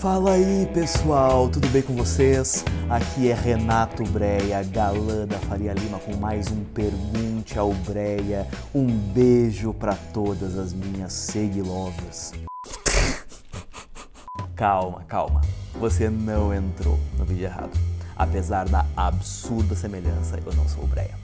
Fala aí pessoal, tudo bem com vocês? Aqui é Renato Breia, galã da Faria Lima, com mais um Pergunte ao Breia. Um beijo para todas as minhas seguilovers. Calma, calma, você não entrou no vídeo errado. Apesar da absurda semelhança, eu não sou o Breia.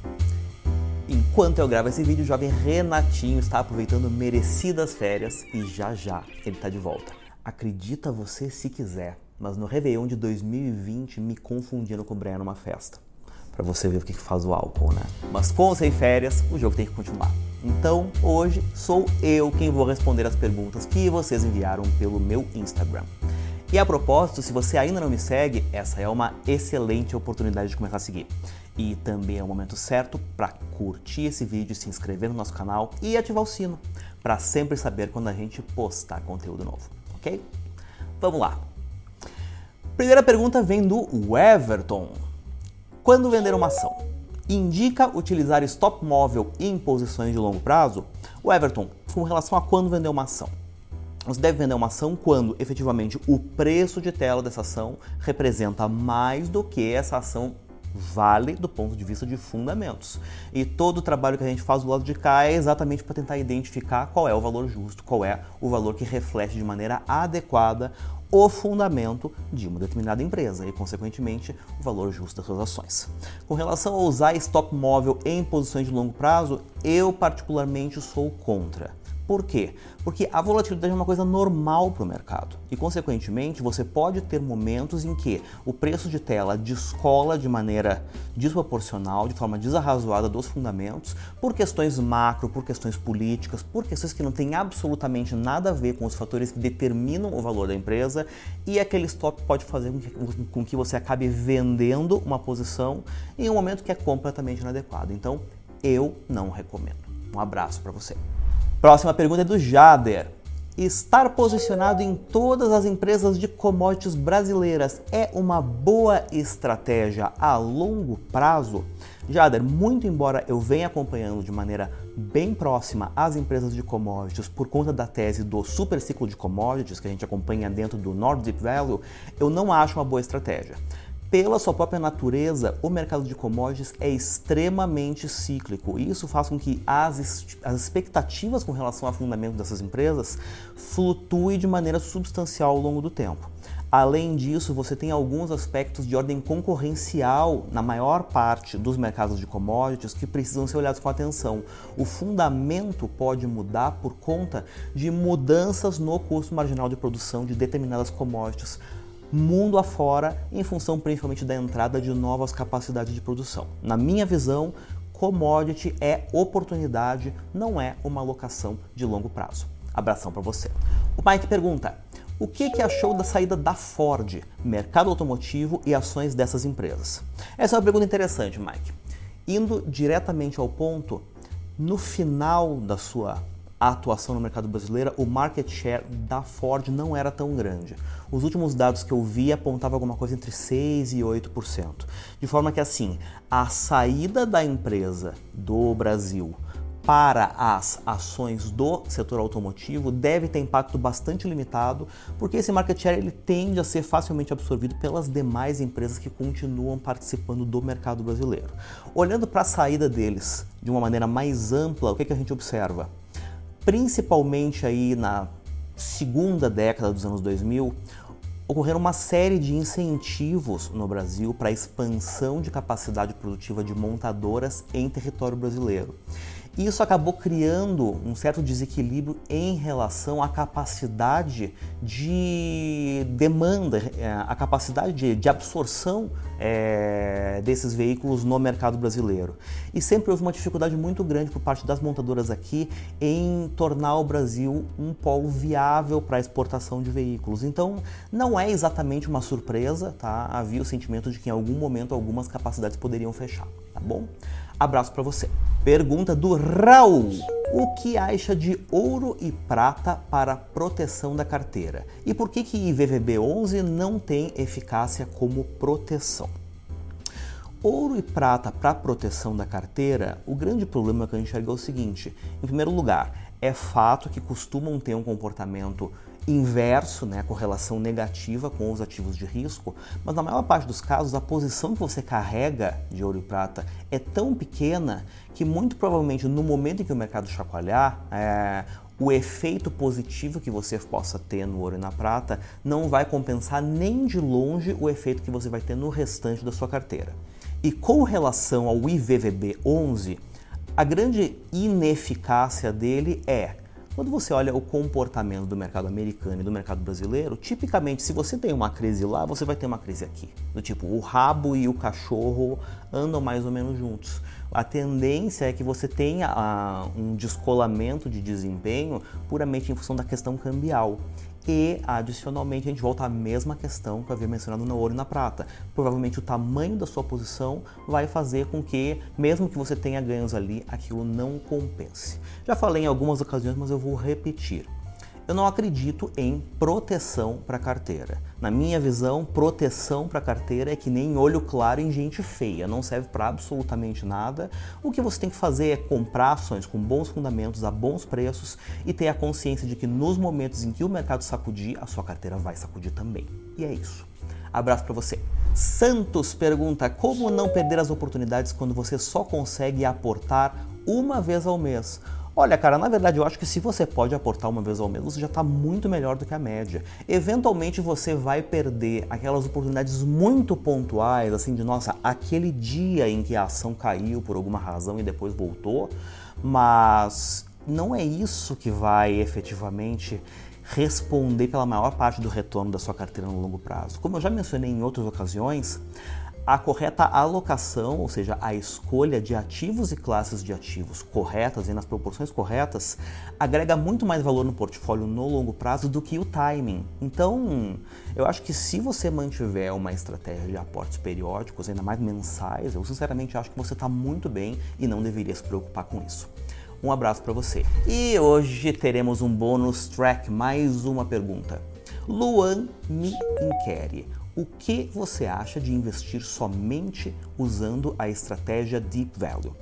Enquanto eu gravo esse vídeo, o jovem Renatinho está aproveitando merecidas férias e já já ele está de volta. Acredita você se quiser, mas no Réveillon de 2020 me confundiram com o Brian numa festa. Para você ver o que faz o álcool, né? Mas com ou sem férias, o jogo tem que continuar. Então, hoje sou eu quem vou responder as perguntas que vocês enviaram pelo meu Instagram. E a propósito, se você ainda não me segue, essa é uma excelente oportunidade de começar a seguir. E também é o momento certo para curtir esse vídeo, se inscrever no nosso canal e ativar o sino para sempre saber quando a gente postar conteúdo novo, ok? Vamos lá. Primeira pergunta vem do Everton. Quando vender uma ação, indica utilizar stop móvel em posições de longo prazo? O Everton, com relação a quando vender uma ação. Você deve vender uma ação quando efetivamente o preço de tela dessa ação representa mais do que essa ação vale do ponto de vista de fundamentos. E todo o trabalho que a gente faz do lado de cá é exatamente para tentar identificar qual é o valor justo, qual é o valor que reflete de maneira adequada o fundamento de uma determinada empresa e, consequentemente, o valor justo das suas ações. Com relação a usar stop móvel em posições de longo prazo, eu particularmente sou contra. Por quê? Porque a volatilidade é uma coisa normal para o mercado e, consequentemente, você pode ter momentos em que o preço de tela descola de maneira desproporcional, de forma desarrazoada dos fundamentos, por questões macro, por questões políticas, por questões que não têm absolutamente nada a ver com os fatores que determinam o valor da empresa e aquele stop pode fazer com que, com que você acabe vendendo uma posição em um momento que é completamente inadequado. Então, eu não recomendo. Um abraço para você. Próxima pergunta é do Jader. Estar posicionado em todas as empresas de commodities brasileiras é uma boa estratégia a longo prazo? Jader, muito embora eu venha acompanhando de maneira bem próxima as empresas de commodities por conta da tese do super ciclo de commodities que a gente acompanha dentro do Nord Deep Value, eu não acho uma boa estratégia pela sua própria natureza, o mercado de commodities é extremamente cíclico e isso faz com que as, as expectativas com relação ao fundamento dessas empresas flutuem de maneira substancial ao longo do tempo. Além disso, você tem alguns aspectos de ordem concorrencial na maior parte dos mercados de commodities que precisam ser olhados com atenção. O fundamento pode mudar por conta de mudanças no custo marginal de produção de determinadas commodities mundo afora, em função principalmente da entrada de novas capacidades de produção. Na minha visão, commodity é oportunidade, não é uma alocação de longo prazo. Abração para você. O Mike pergunta: o que, que achou da saída da Ford, mercado automotivo e ações dessas empresas? Essa é uma pergunta interessante, Mike. Indo diretamente ao ponto, no final da sua a atuação no mercado brasileiro, o market share da Ford não era tão grande. Os últimos dados que eu vi apontavam alguma coisa entre 6 e 8%. De forma que assim, a saída da empresa do Brasil para as ações do setor automotivo deve ter impacto bastante limitado, porque esse market share ele tende a ser facilmente absorvido pelas demais empresas que continuam participando do mercado brasileiro. Olhando para a saída deles de uma maneira mais ampla, o que, que a gente observa? Principalmente aí na segunda década dos anos 2000, ocorreram uma série de incentivos no Brasil para a expansão de capacidade produtiva de montadoras em território brasileiro. Isso acabou criando um certo desequilíbrio em relação à capacidade de demanda, é, a capacidade de, de absorção é, desses veículos no mercado brasileiro. E sempre houve uma dificuldade muito grande por parte das montadoras aqui em tornar o Brasil um polo viável para exportação de veículos. Então, não é exatamente uma surpresa, tá? Havia o sentimento de que em algum momento algumas capacidades poderiam fechar, tá bom? Abraço para você. Pergunta do Raul. O que acha de ouro e prata para proteção da carteira? E por que que IVVB11 não tem eficácia como proteção? Ouro e prata para proteção da carteira, o grande problema que eu enxergo é o seguinte: em primeiro lugar, é fato que costumam ter um comportamento inverso, né, correlação negativa com os ativos de risco, mas na maior parte dos casos a posição que você carrega de ouro e prata é tão pequena que muito provavelmente no momento em que o mercado chacoalhar, é, o efeito positivo que você possa ter no ouro e na prata não vai compensar nem de longe o efeito que você vai ter no restante da sua carteira. E com relação ao IVVB 11, a grande ineficácia dele é quando você olha o comportamento do mercado americano e do mercado brasileiro, tipicamente, se você tem uma crise lá, você vai ter uma crise aqui. Do tipo, o rabo e o cachorro andam mais ou menos juntos. A tendência é que você tenha uh, um descolamento de desempenho puramente em função da questão cambial. E, adicionalmente, a gente volta à mesma questão que eu havia mencionado no ouro e na prata. Provavelmente o tamanho da sua posição vai fazer com que, mesmo que você tenha ganhos ali, aquilo não compense. Já falei em algumas ocasiões, mas eu vou repetir. Eu não acredito em proteção para carteira. Na minha visão, proteção para carteira é que nem olho claro em gente feia, não serve para absolutamente nada. O que você tem que fazer é comprar ações com bons fundamentos a bons preços e ter a consciência de que nos momentos em que o mercado sacudir, a sua carteira vai sacudir também. E é isso. Abraço para você. Santos pergunta: como não perder as oportunidades quando você só consegue aportar uma vez ao mês? Olha, cara, na verdade eu acho que se você pode aportar uma vez ao mês, você já está muito melhor do que a média. Eventualmente você vai perder aquelas oportunidades muito pontuais, assim, de nossa, aquele dia em que a ação caiu por alguma razão e depois voltou, mas não é isso que vai efetivamente responder pela maior parte do retorno da sua carteira no longo prazo. Como eu já mencionei em outras ocasiões, a correta alocação, ou seja, a escolha de ativos e classes de ativos corretas e nas proporções corretas, agrega muito mais valor no portfólio no longo prazo do que o timing. Então, eu acho que se você mantiver uma estratégia de aportes periódicos, ainda mais mensais, eu sinceramente acho que você está muito bem e não deveria se preocupar com isso. Um abraço para você. E hoje teremos um bônus track, mais uma pergunta. Luan me inquere o que você acha de investir somente usando a estratégia Deep Value?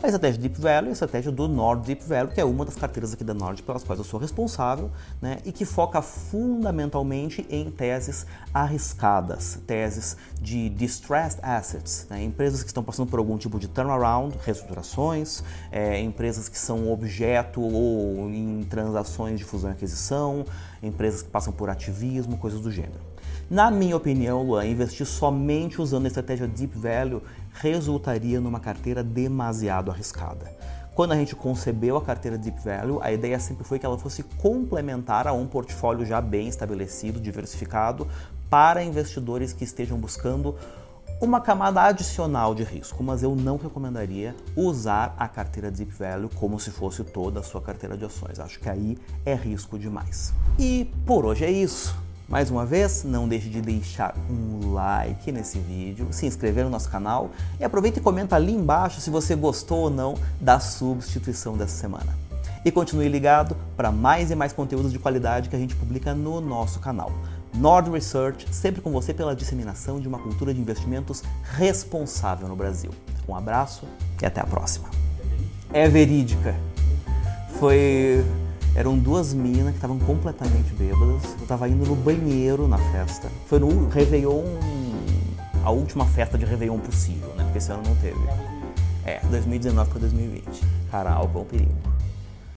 A estratégia Deep Value é a estratégia do Nord Deep Value, que é uma das carteiras aqui da Nord pelas quais eu sou responsável, né, e que foca fundamentalmente em teses arriscadas, teses de distressed assets, né, empresas que estão passando por algum tipo de turnaround, reestruturações, é, empresas que são objeto ou em transações de fusão e aquisição, empresas que passam por ativismo, coisas do gênero. Na minha opinião, Luan, investir somente usando a estratégia Deep Value resultaria numa carteira demasiado arriscada. Quando a gente concebeu a carteira Deep Value, a ideia sempre foi que ela fosse complementar a um portfólio já bem estabelecido, diversificado, para investidores que estejam buscando uma camada adicional de risco, mas eu não recomendaria usar a carteira Deep Value como se fosse toda a sua carteira de ações. Acho que aí é risco demais. E por hoje é isso. Mais uma vez, não deixe de deixar um like nesse vídeo, se inscrever no nosso canal e aproveita e comenta ali embaixo se você gostou ou não da substituição dessa semana. E continue ligado para mais e mais conteúdos de qualidade que a gente publica no nosso canal. Nord Research, sempre com você pela disseminação de uma cultura de investimentos responsável no Brasil. Um abraço e até a próxima. É verídica. Foi eram duas minas que estavam completamente bêbadas. Eu tava indo no banheiro na festa. Foi no Réveillon, a última festa de Réveillon possível, né? Porque esse ano não teve. É, 2019 para 2020. Cara, álcool é perigo.